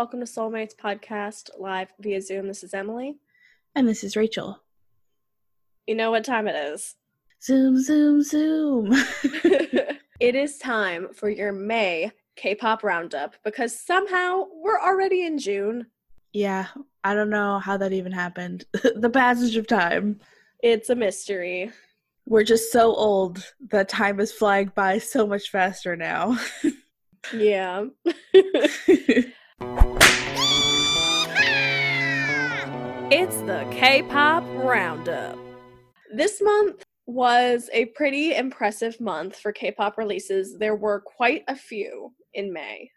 Welcome to Soulmates Podcast live via Zoom. This is Emily. And this is Rachel. You know what time it is? Zoom, zoom, zoom. it is time for your May K pop roundup because somehow we're already in June. Yeah, I don't know how that even happened. the passage of time. It's a mystery. We're just so old that time is flying by so much faster now. yeah. It's the K pop roundup. This month was a pretty impressive month for K pop releases. There were quite a few in May.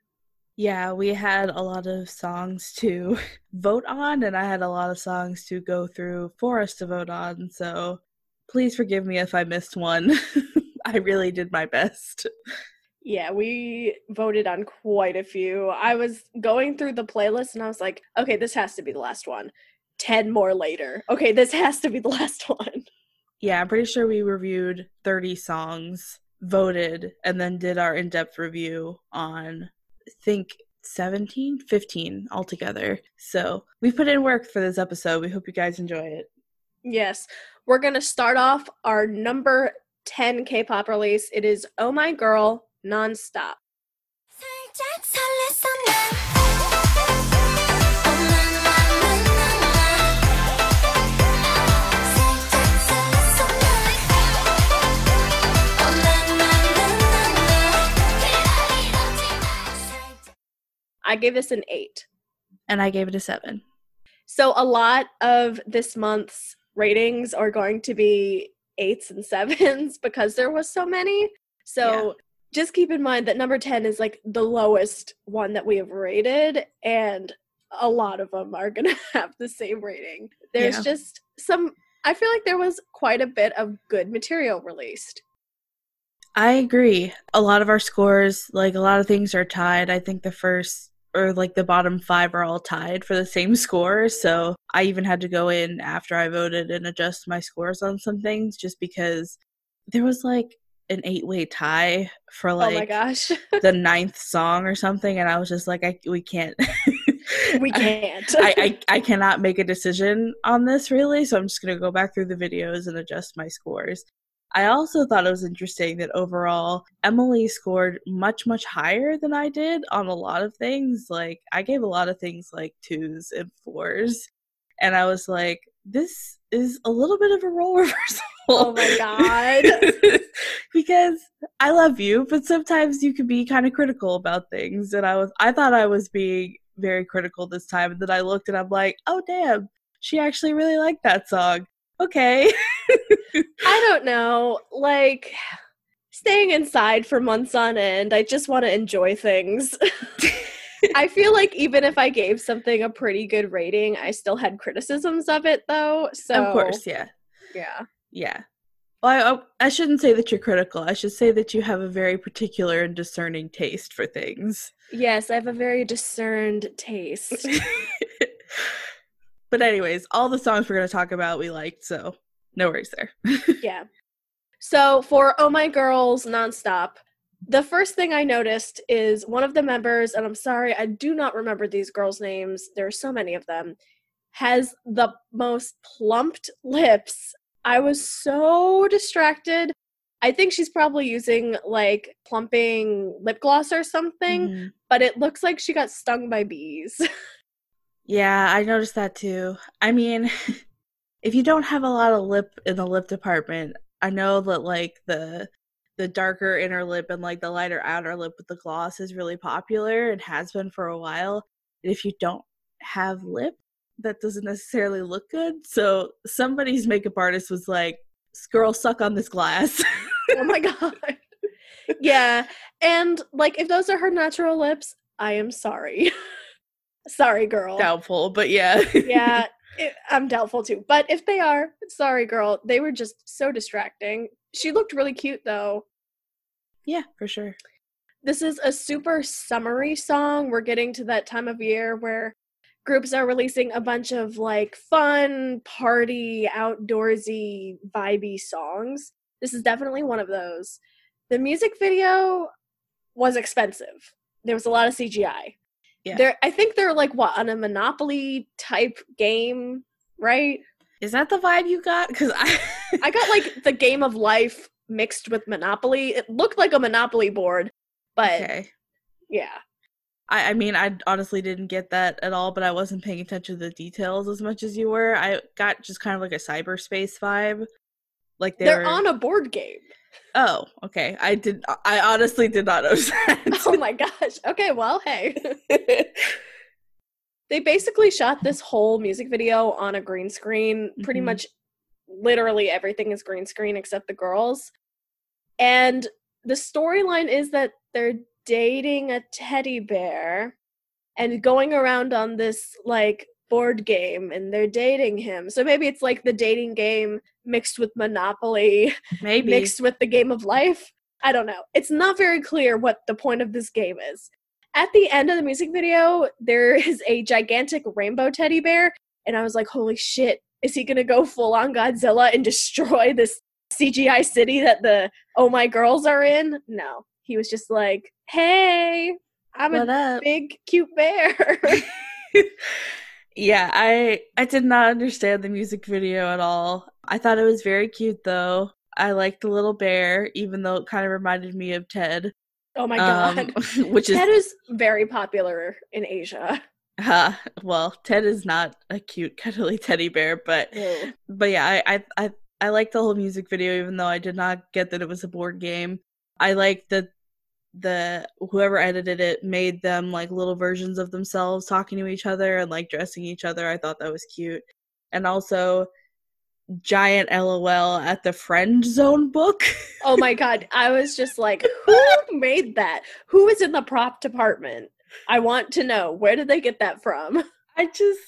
Yeah, we had a lot of songs to vote on, and I had a lot of songs to go through for us to vote on. So please forgive me if I missed one. I really did my best. Yeah, we voted on quite a few. I was going through the playlist and I was like, okay, this has to be the last one. 10 more later. Okay, this has to be the last one. Yeah, I'm pretty sure we reviewed 30 songs, voted, and then did our in depth review on, I think, 17, 15 altogether. So we put in work for this episode. We hope you guys enjoy it. Yes. We're going to start off our number 10 K pop release. It is Oh My Girl Nonstop. I gave this an eight. And I gave it a seven. So a lot of this month's ratings are going to be eights and sevens because there was so many. So yeah. just keep in mind that number 10 is like the lowest one that we have rated and a lot of them are going to have the same rating. There's yeah. just some I feel like there was quite a bit of good material released. I agree. A lot of our scores, like a lot of things are tied. I think the first or like the bottom five are all tied for the same score. So I even had to go in after I voted and adjust my scores on some things just because there was like an eight way tie for like oh my gosh. the ninth song or something and I was just like I we can't we can't. I, I I cannot make a decision on this really so I'm just gonna go back through the videos and adjust my scores I also thought it was interesting that overall Emily scored much, much higher than I did on a lot of things. Like, I gave a lot of things like twos and fours. And I was like, this is a little bit of a role reversal. Oh my God. because I love you, but sometimes you can be kind of critical about things. And I was, I thought I was being very critical this time. And then I looked and I'm like, oh, damn, she actually really liked that song okay. I don't know. Like staying inside for months on end, I just want to enjoy things. I feel like even if I gave something a pretty good rating, I still had criticisms of it though. So Of course, yeah. Yeah. Yeah. Well, I, I shouldn't say that you're critical. I should say that you have a very particular and discerning taste for things. Yes, I have a very discerned taste. But anyways, all the songs we're gonna talk about we liked, so no worries there. yeah. So for Oh My Girls Nonstop, the first thing I noticed is one of the members, and I'm sorry, I do not remember these girls' names. There are so many of them, has the most plumped lips. I was so distracted. I think she's probably using like plumping lip gloss or something, mm-hmm. but it looks like she got stung by bees. Yeah, I noticed that too. I mean, if you don't have a lot of lip in the lip department, I know that like the the darker inner lip and like the lighter outer lip with the gloss is really popular and has been for a while. And if you don't have lip, that doesn't necessarily look good. So somebody's makeup artist was like, "Girl, suck on this glass." oh my god. yeah, and like if those are her natural lips, I am sorry. sorry, girl. Doubtful, but yeah. yeah, it, I'm doubtful too. But if they are, sorry, girl. They were just so distracting. She looked really cute though. Yeah, for sure. This is a super summery song. We're getting to that time of year where groups are releasing a bunch of like fun, party, outdoorsy, vibey songs. This is definitely one of those. The music video was expensive. There was a lot of CGI. Yeah. They're I think they're like what on a Monopoly type game, right? Is that the vibe you got? Because I I got like the game of life mixed with Monopoly. It looked like a Monopoly board, but okay. yeah. I, I mean, I honestly didn't get that at all, but I wasn't paying attention to the details as much as you were. I got just kind of like a cyberspace vibe. Like they They're on a board game. Oh, okay. I did. I honestly did not notice that. Oh my gosh. Okay, well, hey. they basically shot this whole music video on a green screen. Pretty Mhm. much literally everything is green screen except the girls. And the storyline is that they're dating a teddy bear and going around on this like board game and they're dating him. So maybe it's like the dating game mixed with Monopoly, Maybe. mixed with the game of life. I don't know. It's not very clear what the point of this game is. At the end of the music video, there is a gigantic rainbow teddy bear, and I was like, holy shit, is he gonna go full on Godzilla and destroy this CGI city that the Oh My Girls are in? No. He was just like, hey, I'm What a up? big cute bear. yeah, I I did not understand the music video at all. I thought it was very cute though. I liked the little bear, even though it kind of reminded me of Ted. oh my um, god. which is That is very popular in Asia. uh, well, Ted is not a cute cuddly teddy bear, but but yeah, I I I, I like the whole music video, even though I did not get that it was a board game. I like that the whoever edited it made them like little versions of themselves talking to each other and like dressing each other. I thought that was cute, and also giant LOL at the friend zone book. Oh my god, I was just like, who made that? Who is in the prop department? I want to know. Where did they get that from? I just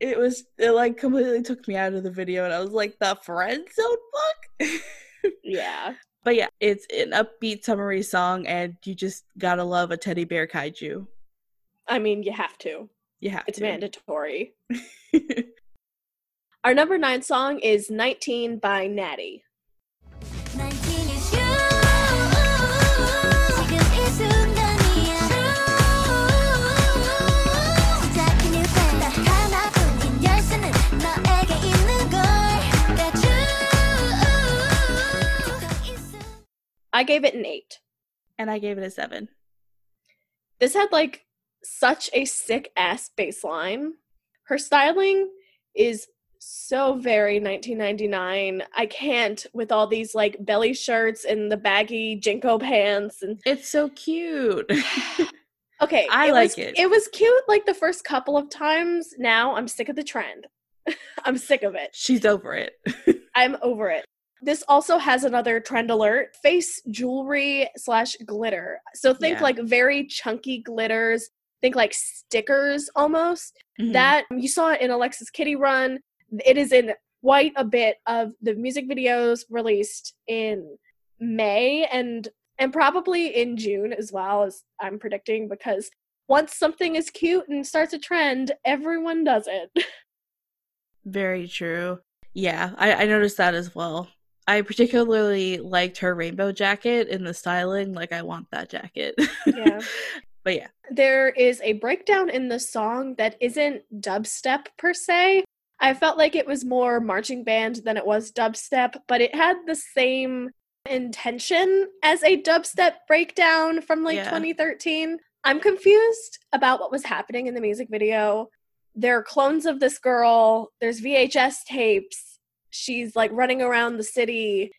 it was it like completely took me out of the video, and I was like the friend zone book. Yeah. But yeah, it's an upbeat summery song, and you just gotta love a teddy bear kaiju. I mean, you have to. You have It's to. mandatory. Our number nine song is 19 by Natty. I gave it an eight. And I gave it a seven. This had like such a sick ass bass line. Her styling is so very 1999. I can't with all these like belly shirts and the baggy JNCO pants and It's so cute. Okay, I like was, it. It was cute like the first couple of times. Now I'm sick of the trend. I'm sick of it. She's over it. I'm over it. This also has another trend alert: face jewelry slash glitter. So think Yeah. like very chunky glitters. Think like stickers almost. Mhm. That you saw it in Alexa's Kitty Run. It is in quite a bit of the music videos released in May and and probably in June as well as I'm predicting because once something is cute and starts a trend, everyone does it. Very true. Yeah, I, I noticed that as well. I particularly liked her rainbow jacket in the styling. Like, I want that jacket. Yeah. but yeah, there is a breakdown in the song that isn't dubstep per se. I felt like it was more marching band than it was dubstep, but it had the same intention as a dubstep breakdown from like Yeah. 2013. I'm confused about what was happening in the music video. There are clones of this girl, there's VHS tapes. She's like running around the city.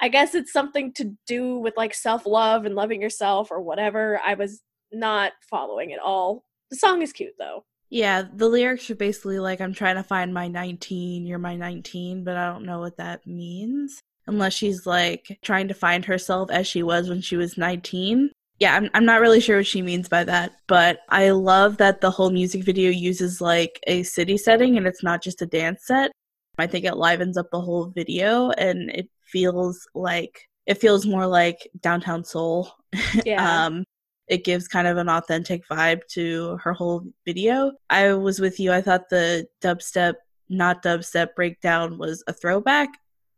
I guess it's something to do with like self love and loving yourself or whatever. I was not following at all. The song is cute though. Yeah, the lyrics are basically like, I'm trying to find my 19, you're my 19, but I don't know what that means. Unless she's like trying to find herself as she was when she was 19. Yeah, I'm, I'm not really sure what she means by that, but I love that the whole music video uses like a city setting and it's not just a dance set. I think it livens up the whole video and it feels like it feels more like downtown Seoul. Yeah. um it gives kind of an authentic vibe to her whole video. I was with you. I thought the dubstep, not dubstep breakdown was a throwback,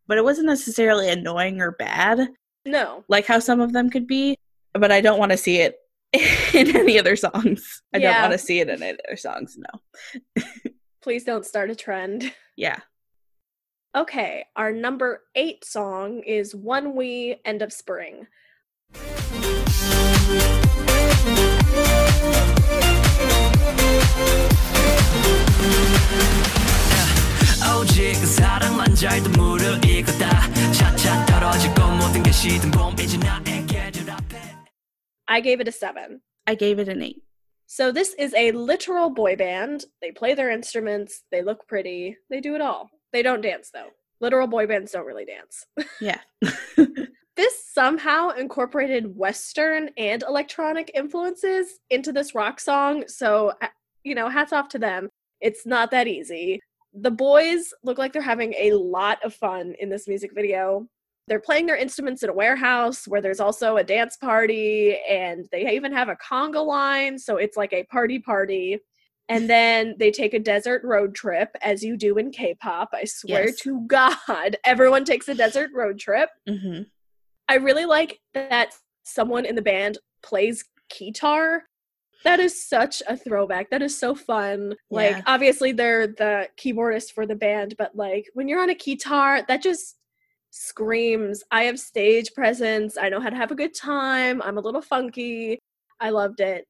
but it wasn't necessarily annoying or bad, no. like how some of them could be. But I don't want to see it in any other songs. I don't want to see it in any other songs. No. Please don't start a trend. Yeah. Okay, our number eight song is ONEWE End of Spring. 오직 그 사랑만 잘도 무르익었다 차차 떨어지고 모든 게 시든 봄이지 나의 계절 앞에 I gave it a seven. I gave it an eight. So this is a literal boy band. They play their instruments, they look pretty, they do it all. They don't dance though. Literal boy bands don't really dance. Yeah. this somehow incorporated Western and electronic influences into this rock song. So, uh, you know, hats off to them. It's not that easy. The boys look like they're having a lot of fun in this music video. They're playing their instruments in a warehouse where there's also a dance party, and they even have a conga line. So it's like a party party. And then they take a desert road trip, as you do in K pop. I swear Yes. to God, everyone takes a desert road trip. hmm I really like that someone in the band plays guitar. That is such a throwback. That is so fun. Like Yeah. obviously they're the keyboardist for the band, but like when you're on a guitar, that just screams I have stage presence. I know how to have a good time. I'm a little funky. I loved it.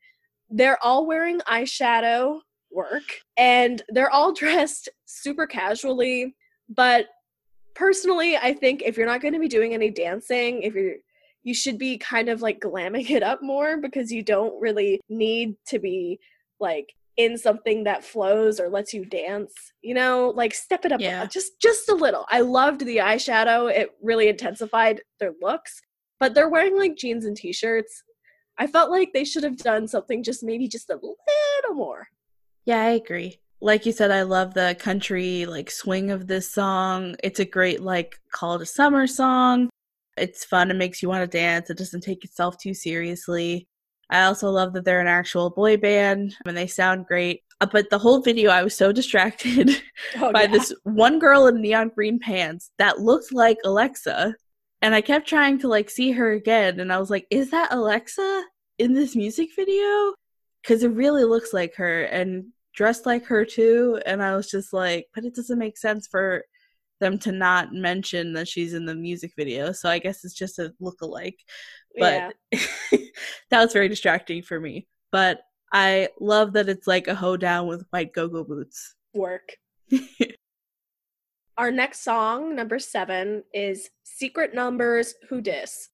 They're all wearing eyeshadow work and they're all dressed super casually, but personally i think if you're not going to be doing any dancing if you're you should be kind of like glamming it up more because you don't really need to be like in something that flows or lets you dance you know like step it up Yeah. just just a little i loved the eyeshadow it really intensified their looks but they're wearing like jeans and t-shirts i felt like they should have done something just maybe just a little more Yeah, I agree. Like you said, I love the country like swing of this song. It's a great like call to summer song. It's fun. It makes you want to dance. It doesn't take itself too seriously. I also love that they're an actual boy band and they sound great. Uh, But the whole video, I was so distracted oh, by yeah. this one girl in neon green pants that looked like Alexa. And I kept trying to like see her again. And I was like, is that Alexa in this music video? Because it really looks like her and dressed like her too. And I was just like, but it doesn't make sense for them to not mention that she's in the music video. So I guess it's just a look-alike. yeah. But that was very distracting for me. But I love that it's like a hoedown with white go-go boots. work Our next song, number seven, is Secret Number's Who Dis.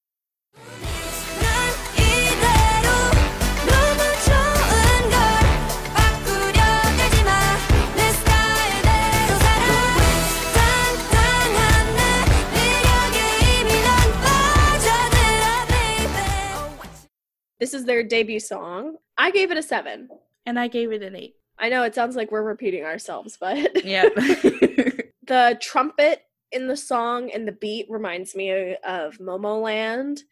This is their debut song. I gave it a seven. And I gave it an eight. I know it sounds like we're repeating ourselves, but yeah. the trumpet in the song and the beat reminds me of Momoland.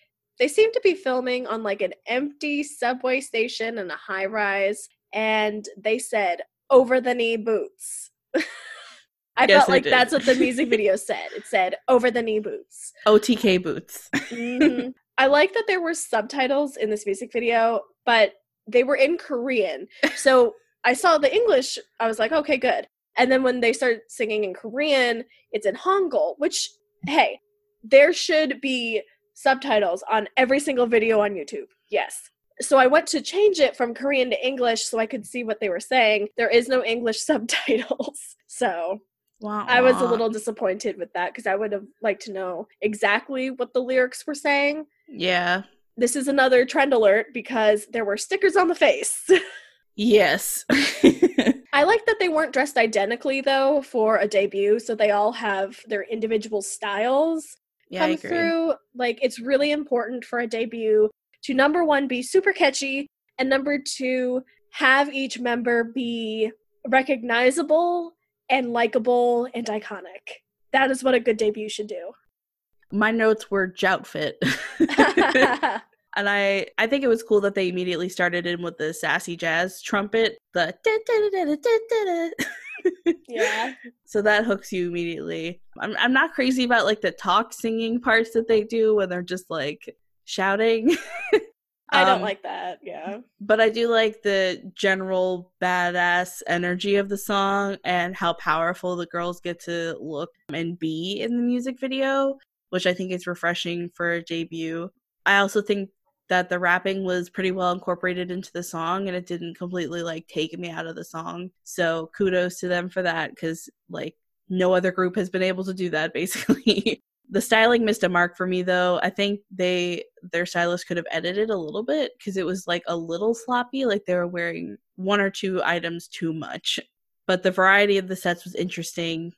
They seem to be filming on like an empty subway station in a high rise, and they said over the knee boots. I Yes, felt like that's what the music video said. It said over the knee boots. OTK boots. Mhm. I like that there were subtitles in this music video, but they were in Korean. So I saw the English, I was like, okay, good. And then when they start singing in Korean, it's in Hangul, which, hey, there should be subtitles on every single video on YouTube. Yes. So I went to change it from Korean to English so I could see what they were saying. There is no English subtitles. So Wah, I was a little disappointed with that because I would have liked to know exactly what the lyrics were saying. Yeah. This is another trend alert because there were stickers on the face. Yes. I like that they weren't dressed identically though for a debut, so they all have their individual styles yeah, come through. Like it's really important for a debut to number one be super catchy and number two have each member be recognizable and likable and iconic. That is what a good debut should do. My notes were joutfit. and I I think it was cool that they immediately started in with the sassy jazz trumpet, the yeah. so that hooks you immediately. I'm I'm not crazy about like the talk singing parts that they do when they're just like shouting. I don't Um, like that. Yeah. but I do like the general badass energy of the song and how powerful the girls get to look and be in the music video, which I think is refreshing for a debut. I also think that the rapping was pretty well incorporated into the song and it didn't completely like take me out of the song. So kudos to them for that cuz like no other group has been able to do that basically. the styling missed a mark for me though. I think they their stylist could have edited a little bit because it was like a little sloppy, like they were wearing one or two items too much. But the variety of the sets was interesting,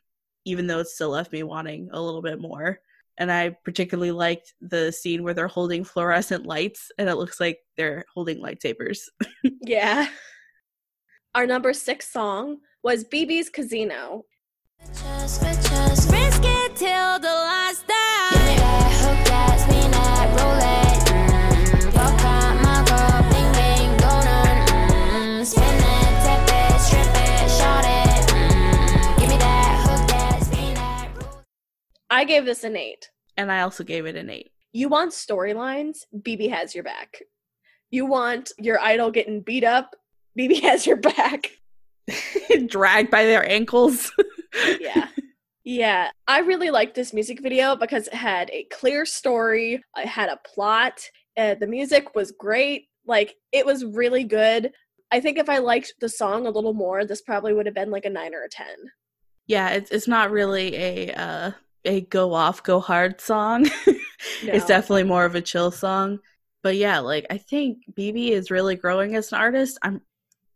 even though it still left me wanting a little bit more. And I particularly liked the scene where they're holding fluorescent lights and it looks like they're holding lightsabers. Yeah. Our number six song was BIBI's Kazino. Just, just Risk it till the last day. I gave this an eight. And I also gave it an eight. You want storylines? BIBI has your back. You want your idol getting beat up? BIBI has your back. Dragged by their ankles. yeah. Yeah, I really liked this music video because it had a clear story, it had a plot, uh, the music was great. Like, it was really good. I think if I liked the song a little more, this probably would have been like a 9 or a 10. yeah, it's it's not really a uh a go off, go hard song. It's definitely more of a chill song. But yeah, like I think BIBI is really growing as an artist. I'm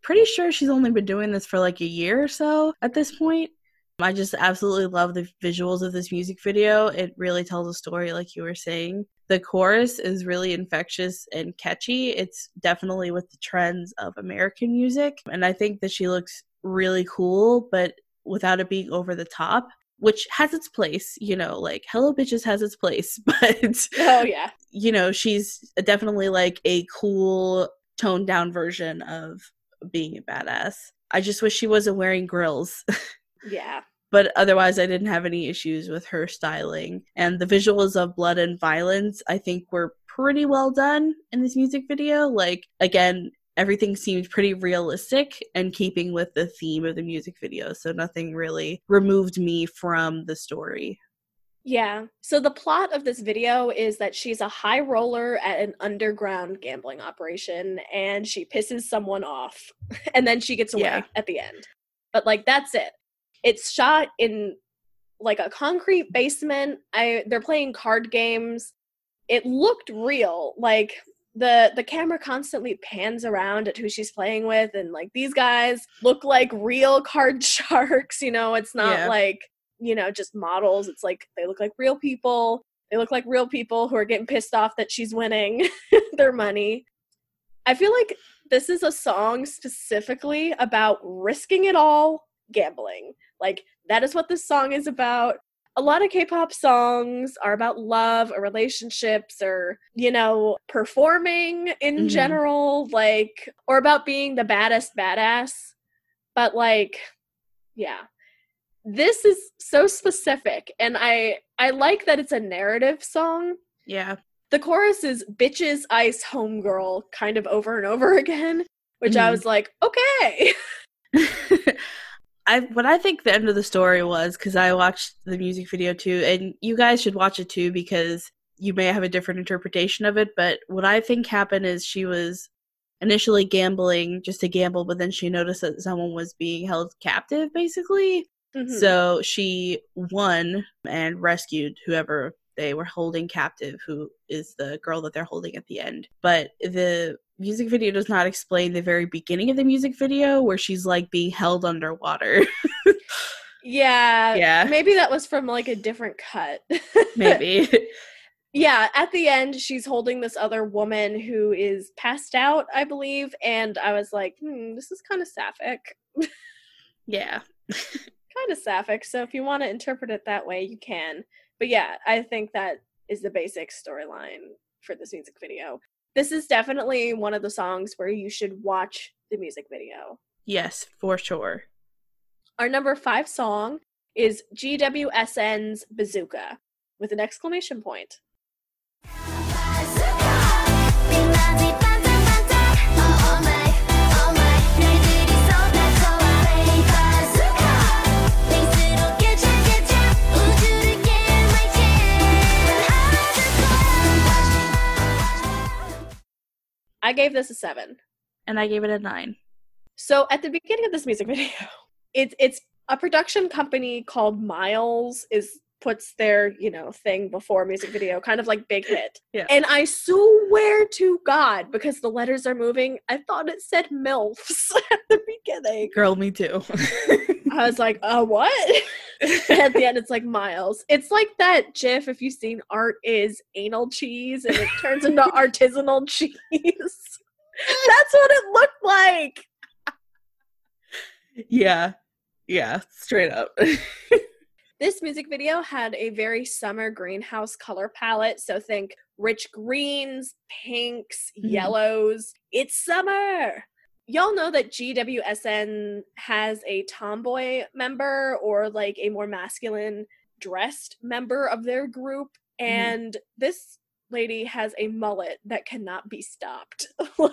pretty sure she's only been doing this for like a year or so at this point. I just absolutely love the visuals of this music video. It really tells a story, like you were saying. The chorus is really infectious and catchy. It's definitely with the trends of American music. And I think that she looks really cool, but without it being over the top, which has its place. You know, like Hello Bitches has its place, but Oh, yeah. you know, she's definitely like a cool toned down version of being a badass. I just wish she wasn't wearing grills. Yeah. but otherwise I didn't have any issues with her styling. And the visuals of blood and violence I think were pretty well done in this music video. Like again, everything seemed pretty realistic and keeping with the theme of the music video. So nothing really removed me from the story. Yeah. So the plot of this video is that she's a high roller at an underground gambling operation and she pisses someone off and then she gets away Yeah. at the end. But like that's it. It's shot in like a concrete basement. I they're playing card games. It looked real. Like the the camera constantly pans around at who she's playing with and like these guys look like real card sharks, you know, it's not Yeah. like you know, just models. It's like they look like real people. They look like real people who are getting pissed off that she's winning their money. I feel like this is a song specifically about risking it all gambling. Like, that is what this song is about. A lot of K pop songs are about love or relationships or, you know, performing in Mhm. general, like, or about being the baddest badass. But, like, yeah this is so specific and i i like that it's a narrative song Yeah. the chorus is bitches ice homegirl kind of over and over again which i Mhm. was like okay I what I think the end of the story was because I watched the music video too, and you guys should watch it too because you may have a different interpretation of it. But what I think happened is she was initially gambling just to gamble, but then she noticed that someone was being held captive, basically. Mhm. So she won and rescued whoever they were holding captive, who is the girl that they're holding at the end. But the music video does not explain the very beginning of the music video where she's like being held underwater. yeah Yeah. maybe that was from like a different cut Maybe. yeah at the end she's holding this other woman who is passed out i believe and i was like hmm this is kind of sapphic yeah. kind of sapphic. So if you want to interpret it that way, you can. But yeah, I think that is the basic storyline for this music video. This is definitely one of the songs where you should watch the music video. Yes, for sure. Our number five song is GWSN's Bazooka with an exclamation point. I gave this a seven. And I gave it a nine. So at the beginning of this music video, it's it's a production company called Miles is puts their you know thing before music video, kind of like big hit. Yeah. And I swear to God, because the letters are moving, I thought it said MILFs at the beginning. Girl, me too. I was like, uh, what? At the end, it's like Miles. It's like that GIF if you've seen art is anal cheese and it turns into artisanal cheese. That's what it looked like. yeah. Yeah. Straight up. This music video had a very summer greenhouse color palette. So think rich greens, pinks, Mhm. yellows. It's summer. Y'all know that GWSN has a tomboy member or like a more masculine dressed member of their group. And this lady has a mullet that cannot be stopped.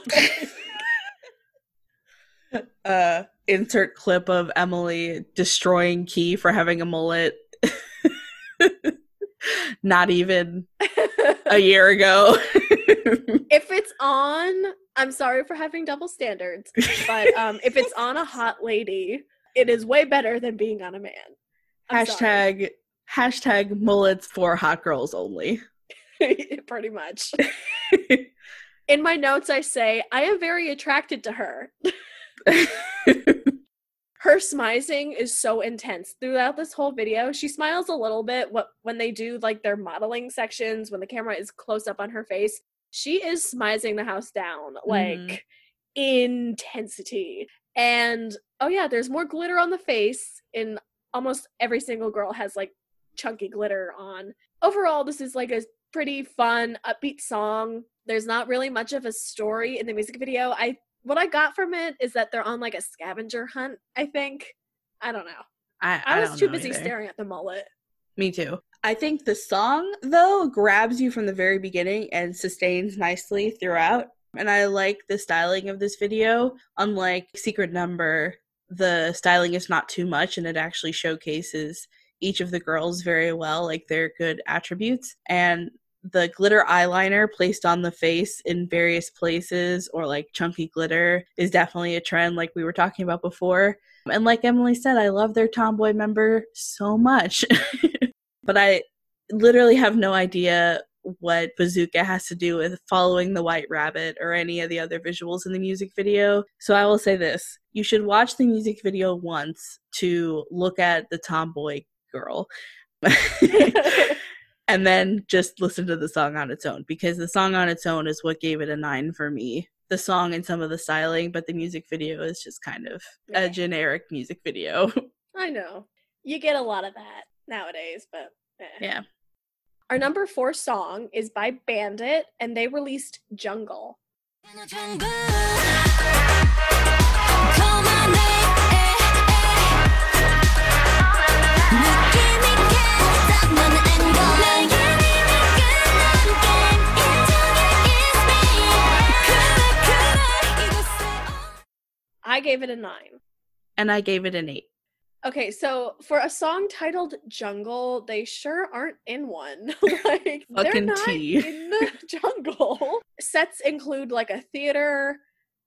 uh insert clip of Emily destroying Key for having a mullet. Not even a year ago. if it's on, I'm sorry for having double standards, but um, if it's on a hot lady, it is way better than being on a man. I'm sorry. hashtag hashtag mullets for hot girls only. pretty much. In my notes, I say I am very attracted to her. Her smizing is so intense throughout this whole video. She smiles a little bit what when they do like their modeling sections when the camera is close up on her face. She is smizing the house down like Mhm. intensity. And oh yeah, there's more glitter on the face. In almost every single girl has like chunky glitter on. Overall, this is like a pretty fun, upbeat song. There's not really much of a story in the music video. I what I got from it is that they're on like a scavenger hunt, I think. I don't know. I, I, was too busy either. staring at the mullet. Me too. I think the song though grabs you from the very beginning and sustains nicely throughout. And I like the styling of this video. Unlike Secret Number, the styling is not too much and it actually showcases each of the girls very well, like their good attributes. And the glitter eyeliner placed on the face in various places or like chunky glitter is definitely a trend like we were talking about before. And like Emily said, I love their tomboy member so much. but I literally have no idea what Bazooka has to do with following the white rabbit or any of the other visuals in the music video. So I will say this you should watch the music video once to look at the tomboy girl. and then just listen to the song on its own because the song on its own is what gave it a nine for me. The song and some of the styling, but the music video is just kind of Yeah. a generic music video. I know. You get a lot of that nowadays, but eh. yeah. Our number four song is by BVNDIT, and they released Jungle. I gave it a nine. And I gave it an eight. Okay, so for a song titled Jungle, they sure aren't in one. like they're not tea. in the jungle. Sets include like a theater,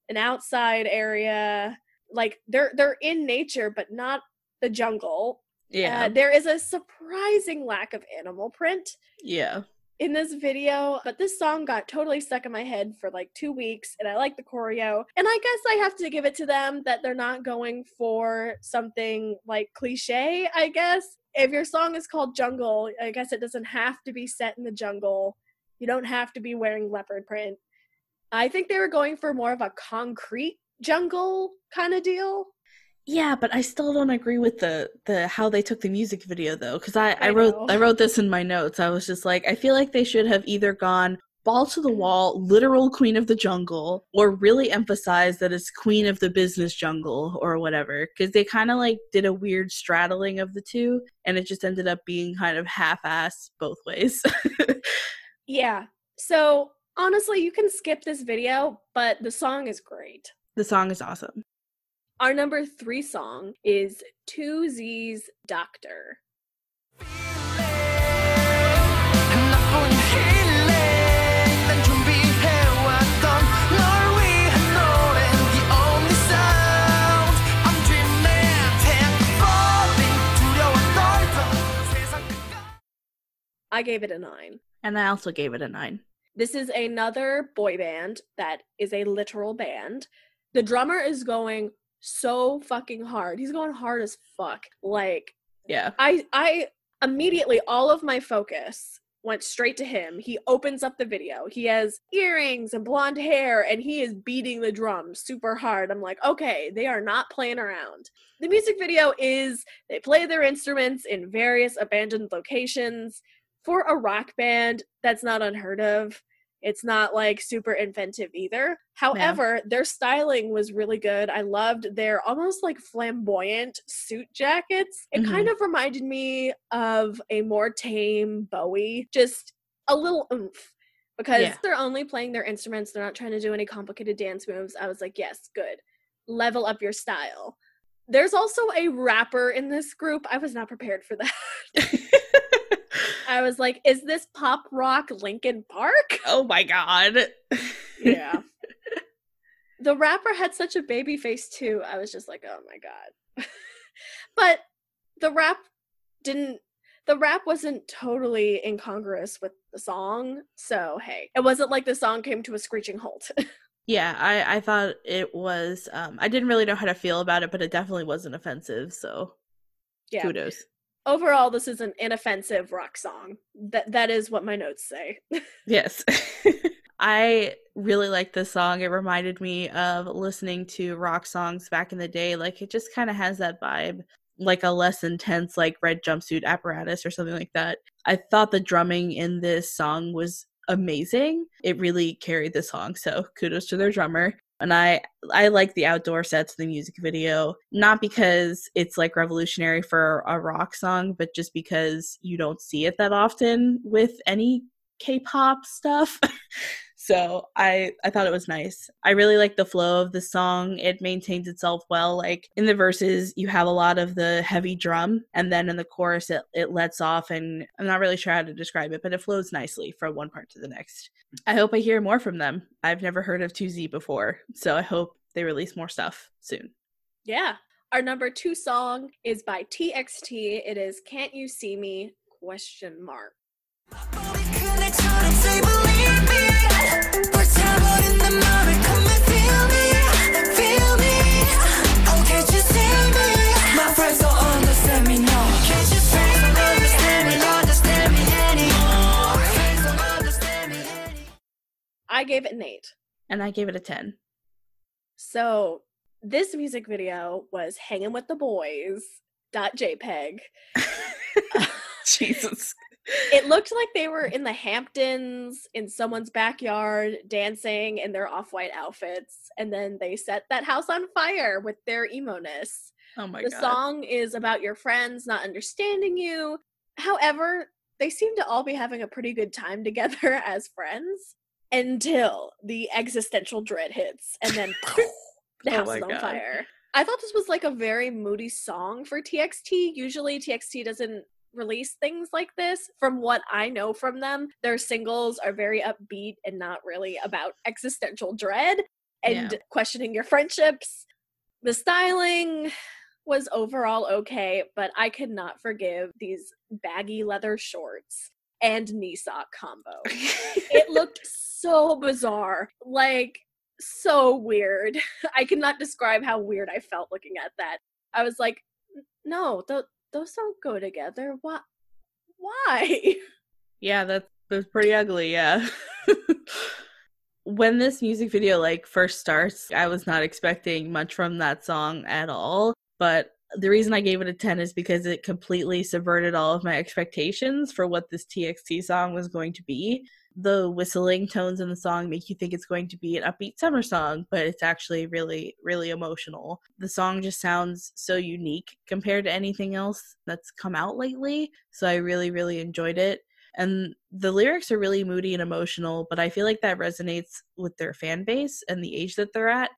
an outside area. Like they're they're in nature, but not the jungle. Yeah. Uh, there is a surprising lack of animal print yeah. In this video, but this song got totally stuck in my head for like two weeks, and I like the choreo. And I guess I have to give it to them that they're not going for something like cliche, I guess. If your song is called Jungle, I guess it doesn't have to be set in the jungle. You don't have to be wearing leopard print. I think they were going for more of a concrete jungle kind of deal. Yeah, but I still don't agree with the the how they took the music video though, because I, I I wrote. I wrote this in my notes. I was just like, I feel like they should have either gone ball to the mm-hmm. wall, literal queen of the jungle, or really emphasize that it's queen of the business jungle or whatever. Because they kind of like did a weird straddling of the two, and it just ended up being kind of half-ass both ways. Yeah. So honestly, you can skip this video, but the song is great. the song is awesome. Our number three song is 2Z's Doctor. I gave it a nine. And I also gave it a nine. This is another boy band that is a literal band. The drummer is going so fucking hard. He's going hard as fuck. Like Yeah. I I immediately all of my focus went straight to him. He opens up the video. He has earrings and blonde hair and he is beating the drums super hard. I'm like, "Okay, they are not playing around." The music video is they play their instruments in various abandoned locations. For a rock band, that's not unheard of. It's not like super inventive either. However, their styling was really good. I loved their almost like flamboyant suit jackets. It mm-hmm. kind of reminded me of a more tame Bowie, just a little oomph. Because Yeah. they're only playing their instruments, they're not trying to do any complicated dance moves. I was like, yes, good. Level up your style. There's also a rapper in this group. I was not prepared for that. I was like, is this pop rock Linkin Park? oh my god. Yeah. the rapper had such a baby face too. I was just like, oh my god. but the rap didn't the rap wasn't totally incongruous with the song. So hey, it wasn't like the song came to a screeching halt. Yeah, I I thought it was um I didn't really know how to feel about it, but it definitely wasn't offensive, so yeah. kudos. Overall, this is an inoffensive rock song. That that is what my notes say. Yes. I really like this song. It reminded me of listening to rock songs back in the day. Like it just kind of has that vibe, like a less intense, like red jumpsuit apparatus or something like that. I thought the drumming in this song was amazing. It really carried the song. So kudos to their drummer. And I I like the outdoor sets of the music video, not because it's like revolutionary for a rock song, but just because you don't see it that often with any K-pop stuff. so I I thought it was nice. I really like the flow of the song. It maintains itself well. Like in the verses, you have a lot of the heavy drum, and then in the chorus, it it lets off, and I'm not really sure how to describe it, but it flows nicely from one part to the next. I hope I hear more from them. I've never heard of 2Z before, so I hope they release more stuff soon. yeah. Our number two song is by TXT. It is Can't You See Me? Question mark. I gave it an eight. And I gave it a 10. So this music video was hanging with the boys. Dot JPEG. Jesus. It looked like they were in the Hamptons in someone's backyard dancing in their off-white outfits, and then they set that house on fire with their emo ness. Oh my the god. song is about your friends not understanding you. However, they seem to all be having a pretty good time together as friends until the existential dread hits and then the Oh house my is on God. fire. I thought this was like a very moody song for TXT. Usually TXT doesn't release things like this. From what I know from them, their singles are very upbeat and not really about existential dread and Yeah. questioning your friendships. The styling was overall okay, but I could not forgive these baggy leather shorts and knee sock combo. it looked so bizarre. Like so weird. I cannot describe how weird I felt looking at that. I was like, no, th- those don't go together. Why? Why? Yeah, that's was pretty ugly, yeah. when this music video like first starts, I was not expecting much from that song at all, but the reason I gave it a 10 is because it completely subverted all of my expectations for what this TXT song was going to be. The whistling tones in the song make you think it's going to be an upbeat summer song, but it's actually really, really emotional. The song just sounds so unique compared to anything else that's come out lately. So I really, really enjoyed it and the lyrics are really moody and emotional but i feel like that resonates with their fan base and the age that they're at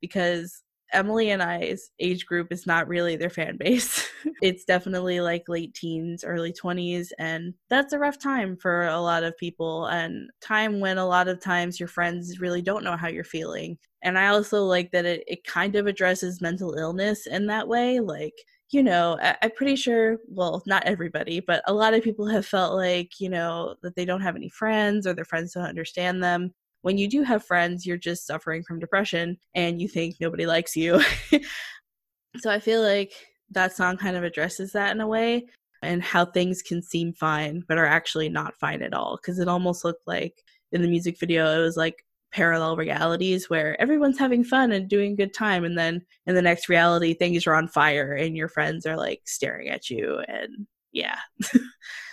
because emily and i's age group is not really their fan base it's definitely like late teens early 20s and that's a rough time for a lot of people and time when a lot of times your friends really don't know how you're feeling and i also like that it, it kind of addresses mental illness in that way like you know, I- I'm pretty sure, well, not everybody, but a lot of people have felt like, you know, that they don't have any friends or their friends don't understand them. When you do have friends, you're just suffering from depression and you think nobody likes you. so I feel like that song kind of addresses that in a way and how things can seem fine but are actually not fine at all because it almost looked like in the music video it was like parallel realities where everyone's having fun and doing good time and then in the next reality things are on fire and your friends are like staring at you and yeah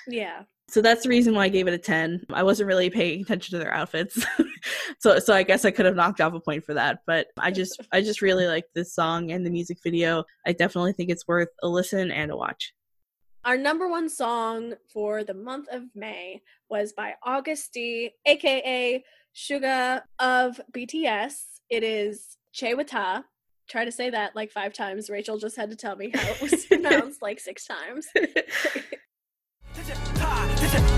Yeah. So that's the reason why i gave it a 10 i wasn't really paying attention to their outfits so so i guess i could have knocked off a point for that but i just i just really like this song and the music video i definitely think it's worth a listen and a watch Our number one song for the month of May was by Agust D, aka Suga of BTS. It is Chewata. Try to say that like five times. Rachel just had to tell me how it was pronounced like six times.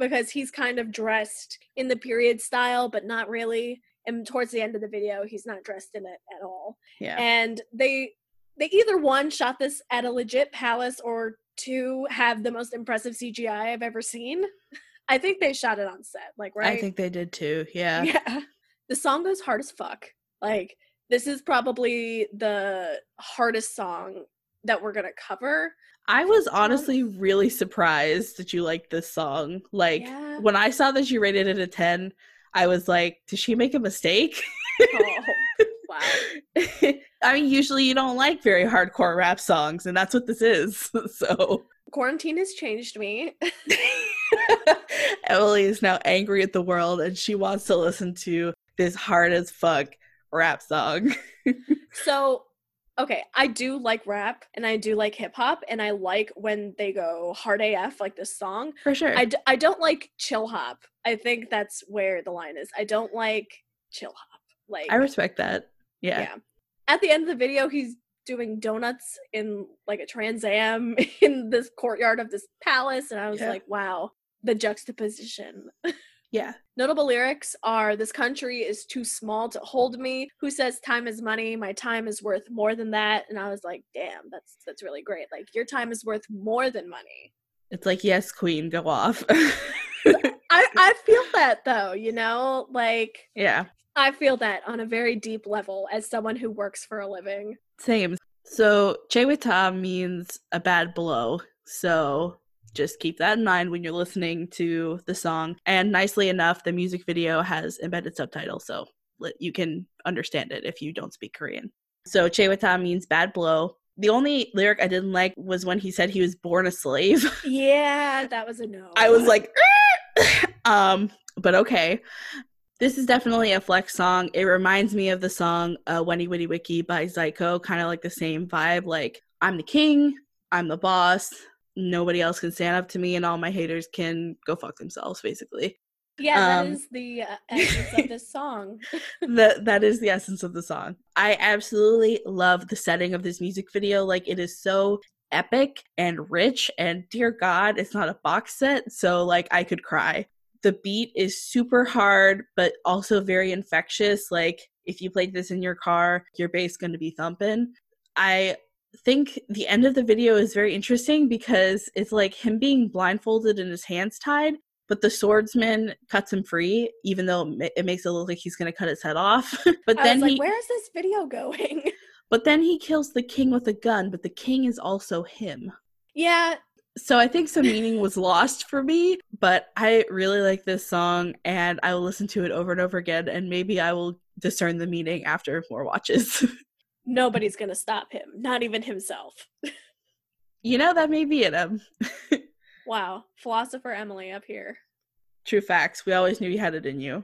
because he's kind of dressed in the period style but not really and towards the end of the video he's not dressed in it at all. yeah And they they either one shot this at a legit palace or two have the most impressive CGI I've ever seen. I think they shot it on set, like right? I think they did too. Yeah. Yeah. The song goes hard as fuck. Like, this is probably the hardest song that we're gonna cover. I was honestly really surprised that you liked this song. Like Yeah. when I saw that you rated it a 10, I was like, did she make a mistake? Oh, wow. I mean, usually you don't like very hardcore rap songs, and that's what this is. So Quarantine has changed me. Emily is now angry at the world and she wants to listen to this hard as fuck rap song. so, okay, I do like rap and I do like hip hop, and I like when they go hard AF like this song. For sure. I, d- I don't like chill hop. I think that's where the line is. I don't like chill hop. Like, I respect that. Yeah. yeah. At the end of the video, he's doing donuts in like a Trans Am in this courtyard of this palace, and I was Yeah. like, wow, the juxtaposition. Yeah. Notable lyrics are This country is too small to hold me. Who says time is money? My time is worth more than that. And I was like, damn, that's that's really great. Like your time is worth more than money. It's like, yes, queen, go off. I, I feel that though, you know? Like yeah. I feel that on a very deep level as someone who works for a living. Same. So Chewita means a bad blow. So just keep that in mind when you're listening to the song. And nicely enough, the music video has embedded subtitles, so you can understand it if you don't speak Korean. So Chewita means bad blow. The only lyric I didn't like was when he said he was born a slave. Yeah, that was a no. I was like, um, but okay. This is definitely a flex song. It reminds me of the song uh, Wendy Witty Wiki by Zico, kind of like the same vibe. Like, I'm the king, I'm the boss, nobody else can stand up to me, and all my haters can go fuck themselves, basically. yeah, that um, is the uh, essence of this song. that that is the essence of the song. I absolutely love the setting of this music video. Like it is so epic and rich and dear god, it's not a box set, so like I could cry. The beat is super hard but also very infectious. Like if you played this in your car, your bass going to be thumping. I think the end of the video is very interesting because it's like him being blindfolded and his hands tied but the swordsman cuts him free, even though it makes it look like he's going to cut his head off. but I then like, he, where is this video going? but then he kills the king with a gun. But the king is also him. yeah, So I think some meaning was lost for me. But I really like this song, and I will listen to it over and over again, and maybe I will discern the meaning after more watches. nobody's gonna stop him, not even himself. you know that may be it. Um, Wow, philosopher Emily up here. true facts. We always knew you had it in you.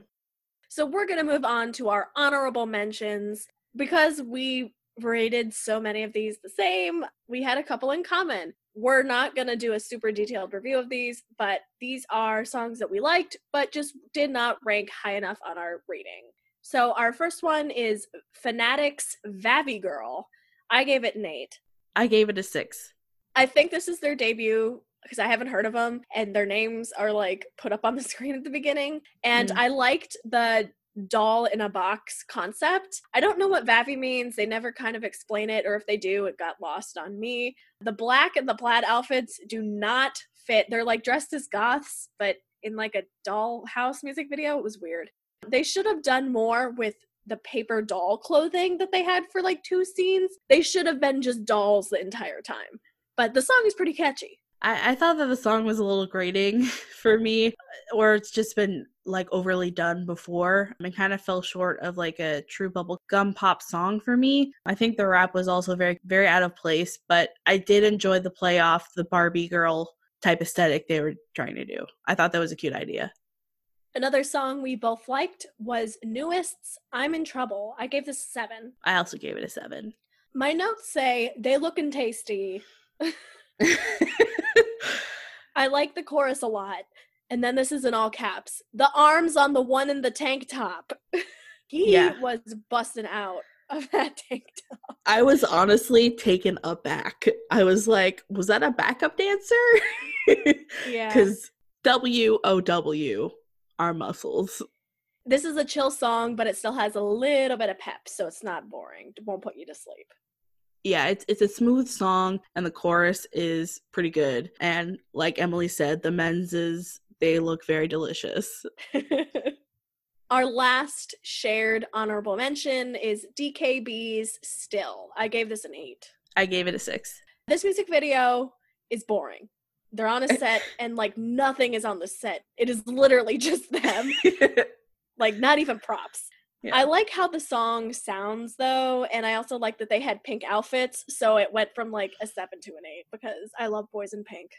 So we're going to move on to our honorable mentions. Because we rated so many of these the same, we had a couple in common. we're not going to do a super detailed review of these, but these are songs that we liked, but just did not rank high enough on our rating. So our first one is Fanatics Vavi Girl. I gave it an eight. I gave it a six. I think this is their debut because I haven't heard of them, and their names are like put up on the screen at the beginning. And Mm. I liked the doll in a box concept. I don't know what Vavi means. They never kind of explain it, or if they do, it got lost on me. The black and the plaid outfits do not fit. They're like dressed as goths, but in like a dollhouse music video. It was weird. They should have done more with the paper doll clothing that they had for like two scenes. They should have been just dolls the entire time. But the song is pretty catchy. I, I thought that the song was a little grating for me, or it's just been like overly done before. It kind of fell short of like a true bubble gum pop song for me. I think the rap was also very, very out of place, but I did enjoy the play off the Barbie girl type aesthetic they were trying to do. I thought that was a cute idea. Another song we both liked was NU'EST's I'm in Trouble. I gave this a seven. I also gave it a seven. My notes say they looking tasty. I like the chorus a lot. And then this is in all caps. The arms on the one in the tank top. he Yeah. was busting out of that tank top. I was honestly taken aback. I was like, was that a backup dancer? Yeah. Because W O W are muscles. This is a chill song, but it still has a little bit of pep, so it's not boring. It won't put you to sleep. Yeah, it's it's a smooth song and the chorus is pretty good. And like Emily said, the menses they look very delicious. Our last shared honorable mention is DKB's Still. I gave this an eight. I gave it a six. This music video is boring. They're on a set and like nothing is on the set. It is literally just them, like not even props. Yeah. I like how the song sounds though, and I also like that they had pink outfits, so it went from like a seven to an eight because I love boys in pink.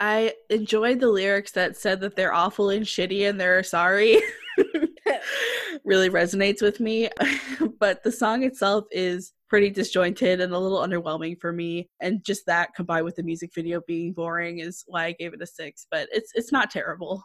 I enjoyed the lyrics that said that they're awful and shitty and they're sorry. really resonates with me. but the song itself is pretty disjointed and a little underwhelming for me. And just that combined with the music video being boring is why I gave it a six. But it's it's not terrible.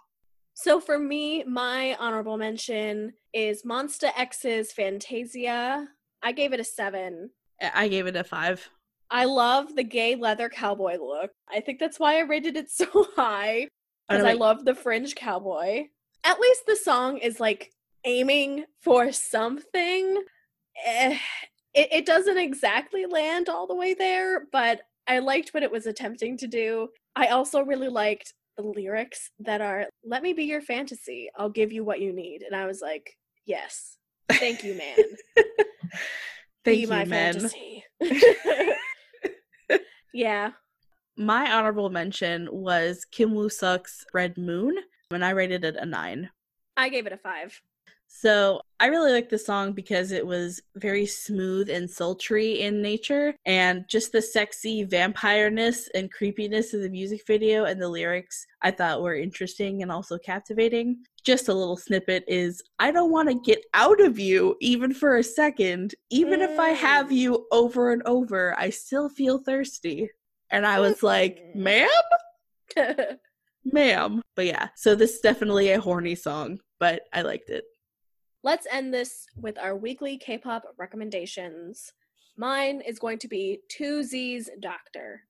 So for me, my honorable mention is MONSTA X's Fantasia. I gave it a seven. I I gave it a five. I love the gay leather cowboy look. I think that's why I rated it so high. Because I like- love the fringe cowboy. At least the song is like aiming for something. Eh, it, it doesn't exactly land all the way there, but I liked what it was attempting to do. I also really liked the lyrics that are, let me be your fantasy. I'll give you what you need. And I was like, yes. Thank you, man. Thank be you, my men. fantasy. yeah. My honorable mention was Kim Woo Seok's Red Moon, and I rated it a nine. I gave it a five. So I really like the song because it was very smooth and sultry in nature, and just the sexy vampireness and creepiness of the music video and the lyrics I thought were interesting and also captivating. Just a little snippet is I don't want to get out of you even for a second. Even if I have Mm. you over and over, I still feel thirsty. And I was like, Mm. ma'am? Ma'am. But yeah, so this is definitely a horny song, but I liked it. Let's end this with our weekly K pop recommendations. Mine is going to be 2Z's Doctor.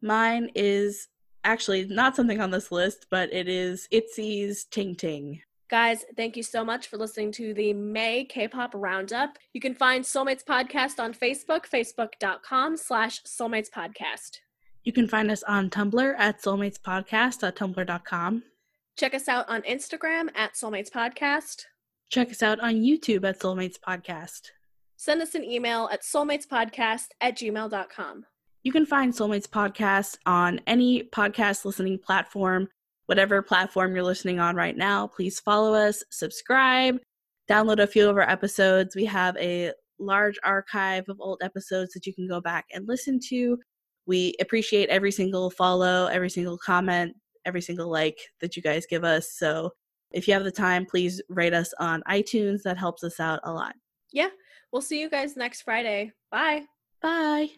Mine is actually not something on this list, but it is Itzy's Ting Ting. Guys, thank you so much for listening to the May K-pop Roundup. You can find Soulmates Podcast on Facebook, facebook.com slash Soulmates Podcast. You can find us on Tumblr at soulmatespodcast.tumblr.com. Check us out on Instagram at Soulmates Podcast. Check us out on YouTube at Soulmates Podcast. Send us an email at soulmatespodcast at gmail.com. You can find Soulmates Podcast on any podcast listening platform. Whatever platform you're listening on right now, please follow us, subscribe, download a few of our episodes. We have a large archive of old episodes that you can go back and listen to. We appreciate every single follow, every single comment, every single like that you guys give us. So if you have the time, please rate us on iTunes. That helps us out a lot. Yeah, we'll see you guys next Friday. Bye. Bye.